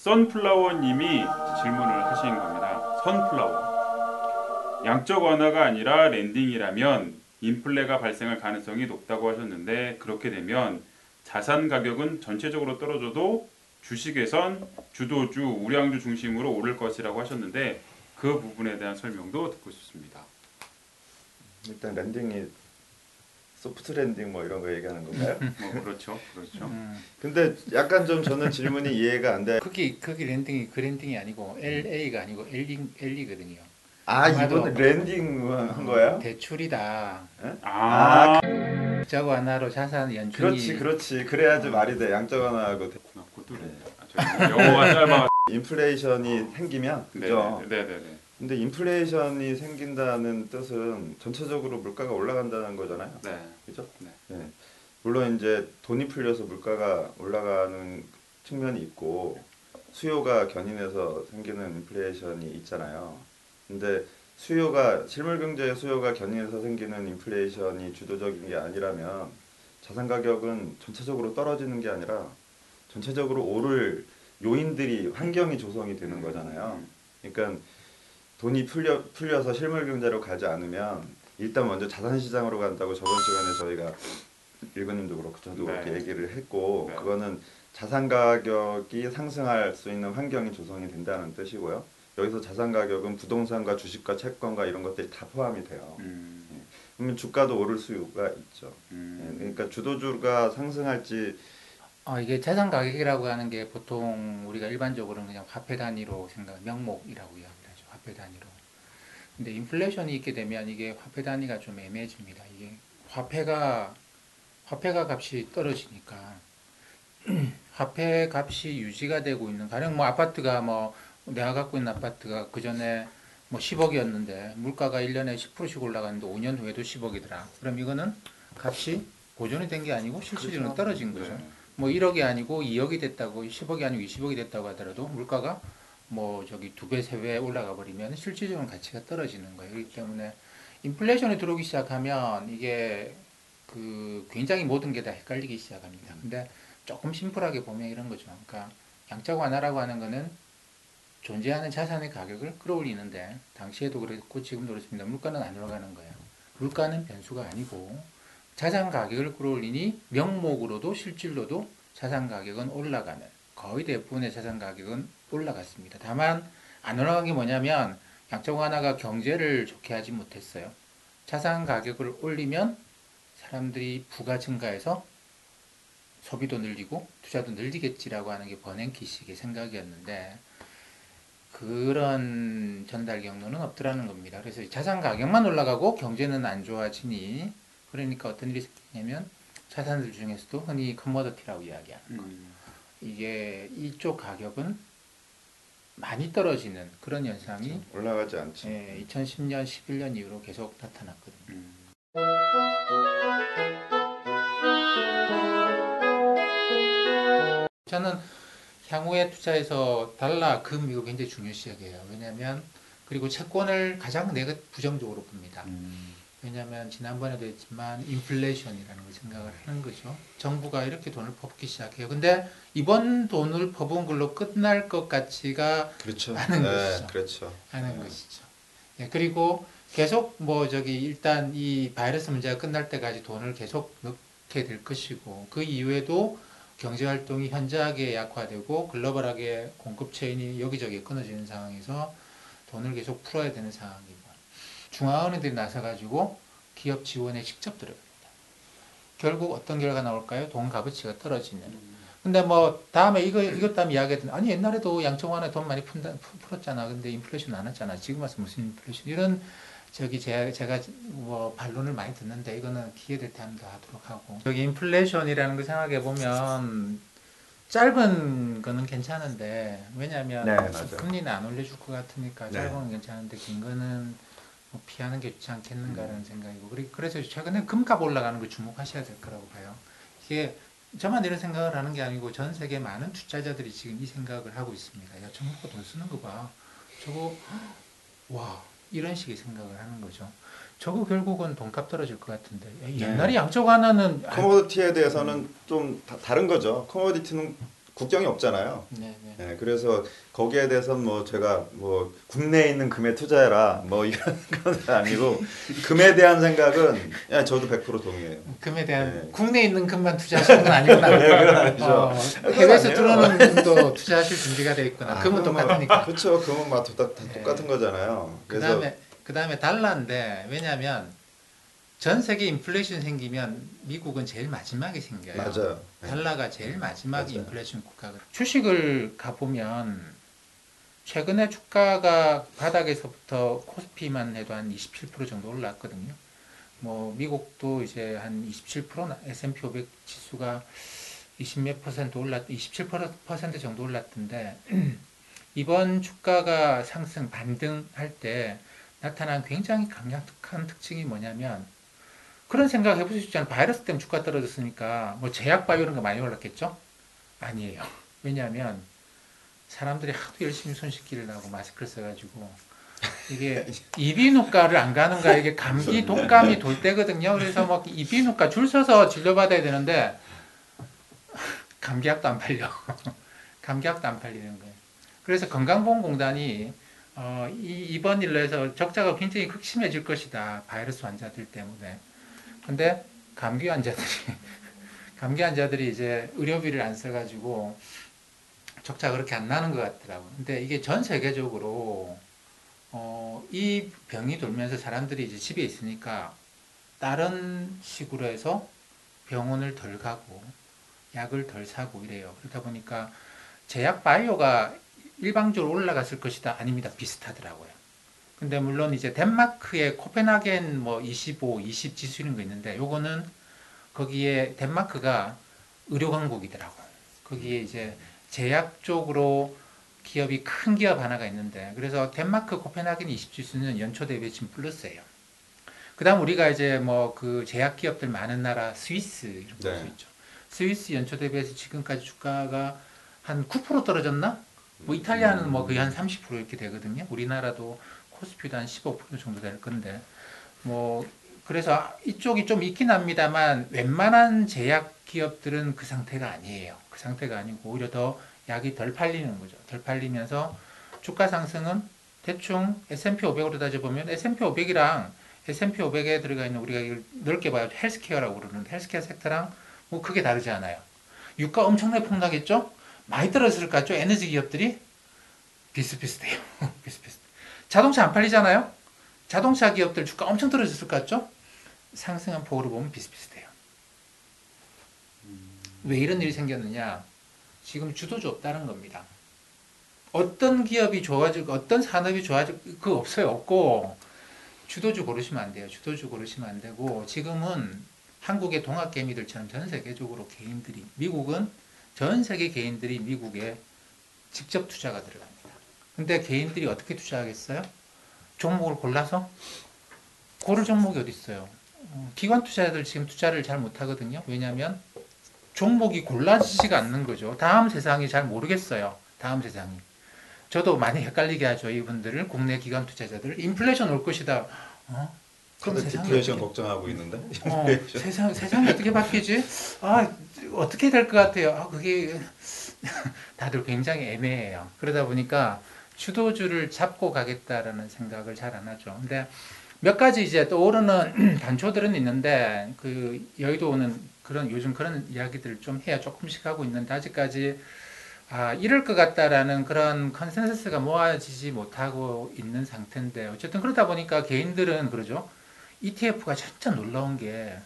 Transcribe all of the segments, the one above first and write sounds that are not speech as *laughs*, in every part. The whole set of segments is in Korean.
선플라워님이 질문을 하신 겁니다. 선플라워. 양적 완화가 아니라 lending이라면 인플레가 발생할 가능성이 높다고 하셨는데 그렇게 되면 자산 가격은 전체적으로 떨어져도 주식에선 주도주, 우량주 중심으로 오를 것이라고 하셨는데 그 부분에 대한 설명도 듣고 싶습니다. 일단 landing이 soft landing 뭐 이런 거 얘기하는 건가요? 뭐 그렇죠, 그렇죠. 음, 근데 약간 좀 저는 질문이 이해가 안 돼. 거기 거기 lending이 그 landing이 아니고 LA가 아니고 LE LE거든요. 아 이번 lending 한 거야? 대출이다. 아, 저거 하나로 자산 연준이 그렇지 그렇지 그래야지 말이 돼 양적 아, 그것도 아, 저 영어가 짧아. 인플레이션이 생기면 그죠? 네, 네, 네. 근데 인플레이션이 생긴다는 뜻은 전체적으로 물가가 올라간다는 거잖아요. 네. 그죠? 네. 네. 물론 이제 돈이 풀려서 물가가 올라가는 측면이 있고 수요가 견인해서 생기는 인플레이션이 있잖아요. 근데 수요가 실물 경제의 수요가 견인해서 생기는 인플레이션이 주도적인 게 아니라면 자산 가격은 전체적으로 떨어지는 게 아니라 전체적으로 오를 요인들이 환경이 조성이 되는 거잖아요. 그러니까 돈이 풀려 풀려서 실물 경제로 가지 않으면 일단 먼저 자산 시장으로 간다고 저번 시간에 저희가 일근님도 그렇고 저도 네. 그렇게 얘기를 했고 네. 그거는 자산 가격이 상승할 수 있는 환경이 조성이 된다는 뜻이고요. 여기서 자산 가격은 부동산과 주식과 채권과 이런 것들이 다 포함이 돼요. 음, 그러면 주가도 오를 수가 있죠. 예, 음, 그러니까 주도주가 상승할지 어, 이게 자산 가격이라고 하는 게 보통 우리가 일반적으로는 그냥 화폐 단위로 생각, 명목이라고 이야기를 하죠. 화폐 단위로. 근데 인플레이션이 있게 되면 이게 화폐 단위가 좀 애매해집니다. 이게 화폐가 화폐가 값이 떨어지니까 *clears throat* 화폐 값이 유지가 되고 있는 가령 뭐 아파트가 뭐 내가 갖고 있는 아파트가 그 전에 뭐 10억이었는데 물가가 1년에 10%씩 올라갔는데 5년 후에도 10억이더라. 그럼 이거는 값이 고정이 된 게 아니고 실질적으로 떨어진 거죠. 네. 뭐 1억이 아니고 2억이 됐다고 10억이 아니고 20억이 됐다고 하더라도 물가가 뭐 저기 두 배, 세 배 올라가 버리면 실질적인 가치가 떨어지는 거예요. 그렇기 때문에 인플레이션이 들어오기 시작하면 이게 그 굉장히 모든 게 다 헷갈리기 시작합니다. 근데 조금 심플하게 보면 이런 거죠. 그러니까 양적 완화라고 하는 거는 존재하는 자산의 가격을 끌어올리는데 당시에도 그랬고 지금도 그렇습니다. 물가는 안 올라가는 거예요. 물가는 변수가 아니고 자산 가격을 끌어올리니 명목으로도 실질로도 자산 가격은 올라가는 거의 대부분의 자산 가격은 올라갔습니다. 다만 안 올라간 게 뭐냐면 양적 완화가 경제를 좋게 하지 못했어요. 자산 가격을 올리면 사람들이 부가 증가해서 소비도 늘리고 투자도 늘리겠지라고 하는 게 버냉키식의 생각이었는데 그런 전달 경로는 없더라는 겁니다. 그래서 자산 가격만 올라가고 경제는 안 좋아지니 그러니까 어떤 일이 생기냐면 자산들 중에서도 흔히 커머더티라고 이야기하는 거. 음, 이게 이쪽 가격은 많이 떨어지는 그런 현상이 올라가지 않지. 예, 2010년, 11년 이후로 계속 나타났거든요. 음. 저는 향후에 투자해서 달러, 금 이거 굉장히 중요시하게요. 왜냐하면 그리고 채권을 가장 내가 부정적으로 봅니다. 음. 왜냐하면 지난번에도 했지만 인플레이션이라는 걸 생각을 하는 거죠. 정부가 이렇게 돈을 퍼붓기 시작해요. 근데 이번 돈을 퍼부은 걸로 끝날 것 같지가 그렇죠. 하는 네, 것이죠. 그렇죠. 하는 네. 것이죠. 예, 그리고 계속 뭐 저기 일단 이 바이러스 문제가 끝날 때까지 돈을 계속 넣게 될 것이고 그 이후에도 경제 활동이 현저하게 약화되고 글로벌하게 공급 체인이 여기저기 끊어지는 상황에서 돈을 계속 풀어야 되는 상황이고 중앙은행들이 나서가지고 기업 지원에 직접 들어갑니다. 결국 어떤 결과 나올까요? 돈 값어치가 떨어지는. 근데 뭐 다음에 이거 이것 다음에 이야기했던 아니 옛날에도 양청완에 돈 많이 푼다, 푸- 풀었잖아. 근데 인플레이션 안 했잖아. 지금 와서 무슨 인플레이션 이런 저기 제가 제가 뭐 반론을 많이 듣는데 이거는 기회 될 때 한번 더 하도록 하고 여기 인플레이션이라는 거 생각해 보면 짧은 거는 괜찮은데 왜냐하면 네. 금리는 안 올려줄 것 같으니까 네. 짧은 건 괜찮은데 긴 거는 뭐 피하는 게 좋지 않겠는가라는 음. 생각이고 그리- 그래서 최근에 금값 올라가는 걸 주목하셔야 될 거라고 봐요. 이게 저만 이런 생각을 하는 게 아니고 전 세계 많은 투자자들이 지금 이 생각을 하고 있습니다. 야, 정부가 돈 쓰는 거 봐. 저거 *gasps* 와 이런 식의 생각을 하는 거죠. 저거 결국은 돈값 떨어질 것 같은데 야, 옛날에 양적 완화는 아, 커머디티에 대해서는 좀 다, 다른 거죠. 커머디티는 국경이 없잖아요. 네, 네. 네, 그래서 거기에 대해서는 뭐 제가 뭐 국내에 있는 금에 투자해라 뭐 *laughs* 이런 건 아니고 금에 대한 생각은 야, 저도 100% 동의해요. 금에 대한 네. 국내에 있는 금만 투자하시는 건 아니구나. *laughs* 네, 그건. 어, 해외에서 아니에요. 들어오는 금도 투자하실 준비가 돼 있구나. 금은 똑같으니까. 그렇죠. 금은 막 다, 다 네. 똑같은 거잖아요. 그래서 그다음에 그다음에 달러인데 왜냐하면 전 세계 인플레이션 생기면 미국은 제일 마지막에 생겨요. 맞아요. 네. 달러가 제일 마지막 맞아요. 인플레이션 국가가. 주식을 가보면 최근에 주가가 바닥에서부터 코스피만 해도 한 27% 정도 올랐거든요. 뭐 미국도 이제 한 27% S&P 500 지수가 20몇 퍼센트 올랐 27% 정도 올랐던데 *clears throat* 이번 주가가 상승 반등할 때 나타난 굉장히 강력한 특징이 뭐냐면 그런 생각 해보실 수 있잖아요. 바이러스 때문에 주가 떨어졌으니까 뭐 제약 바이오 이런 거 많이 올랐겠죠? 아니에요. *laughs* 왜냐하면 사람들이 하도 열심히 손 씻기를 하고 마스크를 써가지고 이게 *laughs* 이비인후과를 안 가는 거야. 이게 감기 *laughs* 독감이 돌 때거든요. 그래서 막 이비인후과 줄 서서 진료받아야 되는데 감기약도 안 팔려. 감기약도 안 팔리는 거예요. 그래서 건강보험공단이 어, 이, 이번 일로 해서 적자가 굉장히 극심해질 것이다. 바이러스 환자들 때문에. 근데 감기 환자들이 *laughs* 감기 환자들이 이제 의료비를 안 써가지고 적자가 그렇게 안 나는 것 같더라고. 근데 이게 전 세계적으로 어, 이 병이 돌면서 사람들이 이제 집에 있으니까 다른 식으로 해서 병원을 덜 가고 약을 덜 사고 이래요. 그러다 보니까 제약 바이오가 일방적으로 올라갔을 것이다. 아닙니다. 비슷하더라고요. 근데 물론 이제 덴마크의 코펜하겐 뭐 25, 20 지수 이런 거 있는데 요거는 거기에 덴마크가 의료 강국이더라고. 거기에 이제 제약 쪽으로 기업이 큰 기업 하나가 있는데 그래서 덴마크 코펜하겐 20 지수는 연초 대비 지금 플러스예요. 그다음 우리가 이제 뭐 그 제약 기업들 많은 나라 스위스 이런 거 네. 있죠. 스위스 연초 대비해서 지금까지 주가가 한 9% 떨어졌나? 뭐 이탈리아는 뭐 거의 한 30% 이렇게 되거든요. 우리나라도 코스피도 한 15% 정도 될 건데 뭐 그래서 이쪽이 좀 있긴 합니다만 웬만한 제약 기업들은 그 상태가 아니에요. 그 상태가 아니고 오히려 더 약이 덜 팔리는 거죠. 덜 팔리면서 주가 상승은 대충 S&P 500으로 따져보면 S&P 500이랑 S&P 500에 들어가 있는 우리가 이걸 넓게 봐요. 헬스케어라고 그러는데 헬스케어 섹터랑 뭐 크게 다르지 않아요. 유가 엄청나게 폭락했죠? 많이 떨어졌을 것 같죠? 에너지 기업들이 비슷비슷해요. *laughs* 비슷비슷. 자동차 안 팔리잖아요? 자동차 기업들 주가 엄청 떨어졌을 것 같죠? 상승한 폭으로 보면 비슷비슷해요. 왜 이런 일이 생겼느냐? 지금 주도주 없다는 겁니다. 어떤 기업이 좋아지고 어떤 산업이 좋아지고 그거 없어요. 없고 주도주 고르시면 안 돼요. 주도주 고르시면 안 되고 지금은 한국의 동학개미들처럼 전 세계적으로 개인들이 미국은 전 세계 개인들이 미국에 직접 투자가 들어갑니다. 근데 개인들이 어떻게 투자하겠어요? 종목을 골라서 고를 종목이 어디 있어요? 어, 기관 투자자들 지금 투자를 잘 못하거든요. 왜냐하면 종목이 골라지지가 않는 거죠. 다음 세상이 잘 모르겠어요. 다음 세상이. 저도 많이 헷갈리게 하죠. 이분들을 국내 기관 투자자들 인플레이션 올 것이다. 어? 그럼 디플레이션 어떻게- 걱정하고 있는데. 어, 세상 세상이 어떻게 바뀌지? 아 어떻게 될 것 같아요. 아, 그게 *laughs* 다들 굉장히 애매해요. 그러다 보니까 주도주를 잡고 가겠다라는 생각을 잘 안 하죠. 근데 몇 가지 이제 떠오르는 *clears throat* 단초들은 있는데 그 여의도 오는 그런 요즘 그런 이야기들을 좀 해야 조금씩 하고 있는데 아직까지 아 이럴 것 같다라는 그런 consensus가 모아지지 못하고 있는 상태인데 어쨌든 그러다 보니까 개인들은 그러죠. ETF가 진짜 놀라운 게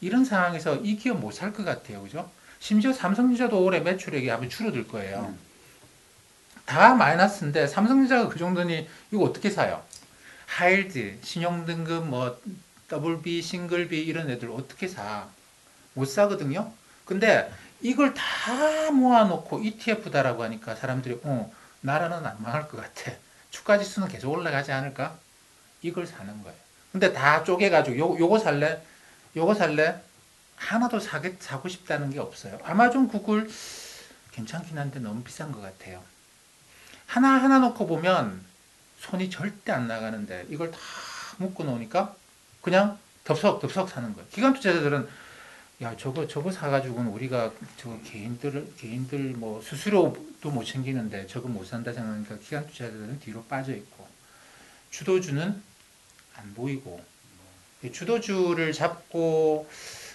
이런 상황에서 이 기업 못 살 것 같아요. 그죠? 심지어 삼성전자도 올해 매출액이 아마 줄어들 거예요. 다 마이너스인데 삼성전자가 그 정도니 이거 어떻게 사요? 하일드, 신용등급 뭐 더블 B, 싱글 B 이런 애들 어떻게 사? 못 사거든요. 근데 이걸 다 모아놓고 ETF다라고 하니까 사람들이 어 나라는 안 망할 것 같아. 주가 지수는 계속 올라가지 않을까? 이걸 사는 거예요. 근데 다 쪼개가지고 요, 요거 살래? 요거 살래? 하나도 사게, 사고 싶다는 게 없어요. 아마존, 구글 괜찮긴 한데 너무 비싼 것 같아요. 하나하나 놓고 보면 손이 절대 안 나가는데 이걸 다 묶어 놓으니까 그냥 덥석덥석 사는 거예요. 기관 투자자들은 야 저거 저거 사가지고는 우리가 저 개인들 개인들 뭐 스스로도 못 챙기는데 저거 못 산다 생각하니까 기관 투자자들은 뒤로 빠져 있고 주도주는 안 보이고 이 주도주를 잡고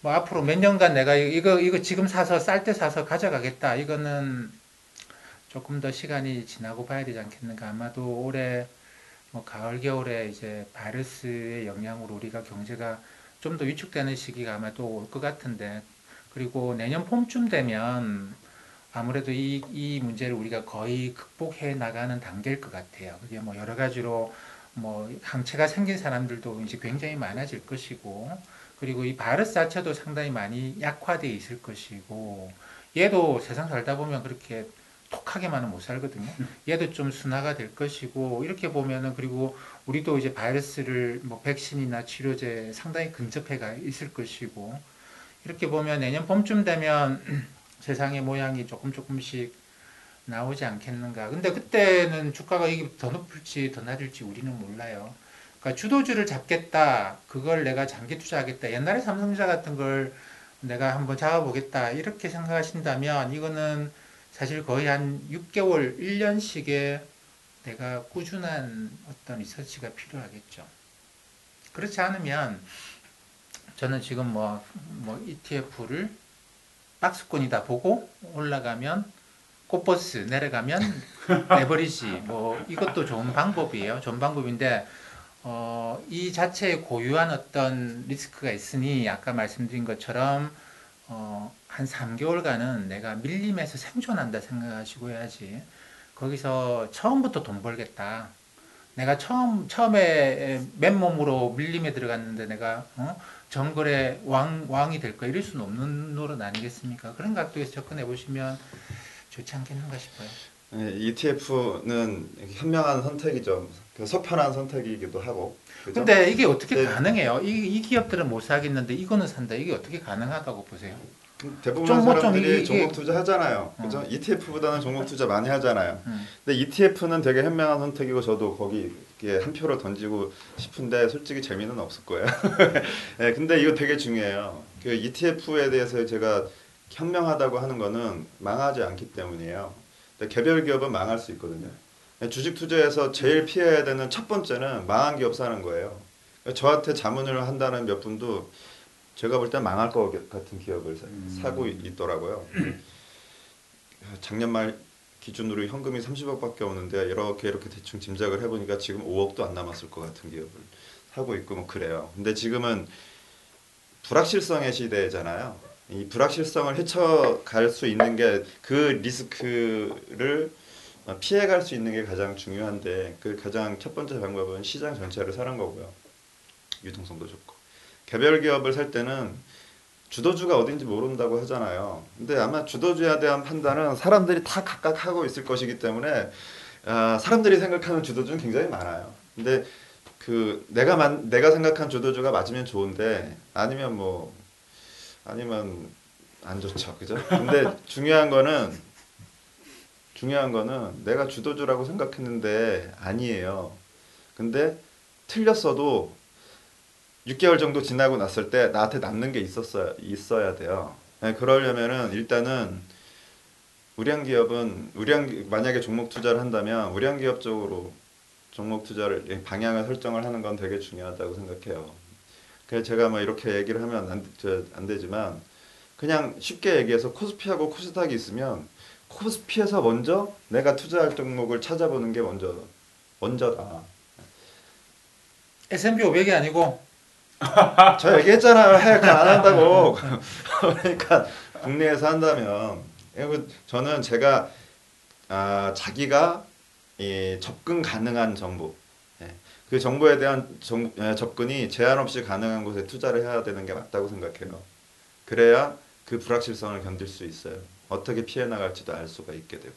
뭐 앞으로 몇 년간 내가 이거 이거 지금 사서 쌀 때 사서 가져가겠다 이거는 조금 더 시간이 지나고 봐야 되지 않겠는가 아마도 올해 뭐 가을 겨울에 이제 바이러스의 영향으로 우리가 경제가 좀 더 위축되는 시기가 아마 또 올 것 같은데 그리고 내년 봄쯤 되면 아무래도 이, 이 문제를 우리가 거의 극복해 나가는 단계일 것 같아요. 그게 뭐 여러 가지로 뭐 항체가 생긴 사람들도 이제 굉장히 많아질 것이고 그리고 이 바이러스 자체도 상당히 많이 약화돼 있을 것이고 얘도 세상 살다 보면 그렇게 독하게만은 못 살거든요. 얘도 좀 순화가 될 것이고 이렇게 보면은 그리고 우리도 이제 바이러스를 뭐 백신이나 치료제 상당히 근접해가 있을 것이고 이렇게 보면 내년 봄쯤 되면 *clears throat* 세상의 모양이 조금 조금씩 나오지 않겠는가. 근데 그때는 주가가 이게 더 높을지 더 낮을지 우리는 몰라요. 그러니까 주도주를 잡겠다. 그걸 내가 장기 투자하겠다. 옛날에 삼성전자 같은 걸 내가 한번 잡아보겠다. 이렇게 생각하신다면 이거는 사실 거의 한 6개월, 1년씩의 내가 꾸준한 어떤 리서치가 필요하겠죠. 그렇지 않으면 저는 지금 뭐, 뭐 ETF를 박스권이다 보고 올라가면 꽃버스 내려가면 *laughs* 레버리지 뭐 이것도 좋은 방법이에요. 좋은 방법인데 어, 이 자체에 고유한 어떤 리스크가 있으니 아까 말씀드린 것처럼 어, 한 3개월간은 내가 밀림에서 생존한다 생각하시고 해야지. 거기서 처음부터 돈 벌겠다. 내가 처음 처음에 맨몸으로 밀림에 들어갔는데 내가 어? 정글의 왕 왕이 될거 이럴 수는 없는 노릇 아니겠습니까? 그런 각도에서 접근해 보시면 좋지 않겠는가 싶어요. 네, ETF는 현명한 선택이죠. 그 속편한 선택이기도 하고. 그죠? 근데 이게 어떻게 네. 가능해요? 이, 이 기업들은 못 사겠는데 이거는 산다. 이게 어떻게 가능하다고 보세요? 대부분 좀 뭐좀 사람들이 종목 투자 하잖아요. 어. 그죠? ETF보다는 종목 투자 많이 하잖아요. 음. 근데 ETF는 되게 현명한 선택이고 저도 거기에 한 표를 던지고 싶은데 솔직히 재미는 없을 거예요. 네, *laughs* 근데 이거 되게 중요해요. 그 ETF에 대해서 제가 현명하다고 하는 거는 망하지 않기 때문이에요. 개별 기업은 망할 수 있거든요. 주식 투자에서 제일 피해야 되는 첫 번째는 망한 기업 사는 거예요. 저한테 자문을 한다는 몇 분도 제가 볼땐 망할 것 같은 기업을 사- 음. 사고 있더라고요. 작년 말 기준으로 현금이 30억밖에 없는데 이렇게 이렇게 대충 짐작을 해보니까 지금 5억도 안 남았을 것 같은 기업을 사고 있고 뭐 그래요. 근데 지금은 불확실성의 시대잖아요. 이 불확실성을 헤쳐갈 수 있는 게 그 리스크를 피해갈 수 있는 게 가장 중요한데 그 가장 첫 번째 방법은 시장 전체를 사는 거고요. 유통성도 좋고 개별 기업을 살 때는 주도주가 어딘지 모른다고 하잖아요. 근데 아마 주도주에 대한 판단은 사람들이 다 각각 하고 있을 것이기 때문에 아, 사람들이 생각하는 주도주는 굉장히 많아요. 근데 그 내가 만 내가 생각한 주도주가 맞으면 좋은데 아니면 뭐 아니면 안 좋죠, 그죠? 근데 중요한 거는 중요한 거는 내가 주도주라고 생각했는데 아니에요. 근데 틀렸어도 6개월 정도 지나고 났을 때 나한테 남는 게 있었어야 있어야 돼요. 네, 그러려면은 일단은 우량 기업은 우량 만약에 종목 투자를 한다면 우량 기업 쪽으로 종목 투자를 방향을 설정을 하는 건 되게 중요하다고 생각해요. 그래서 제가 뭐 이렇게 얘기를 하면 안, 저, 안 되지만 그냥 쉽게 얘기해서 코스피하고 코스닥이 있으면 코스피에서 먼저 내가 투자할 종목을 찾아보는 게 먼저 먼저다. S&P 500이 아니고 저 얘기했잖아요. 해외 안 한다고. *laughs* 그러니까 국내에서 한다면 그리고 저는 제가 아, 자기가 이 접근 가능한 정보, 예, 그 정보에 대한 정, 예, 접근이 제한 없이 가능한 곳에 투자를 해야 되는 게 맞다고 생각해요. 그래야 그 불확실성을 견딜 수 있어요. 어떻게 피해 나갈지도 알 수가 있게 되고.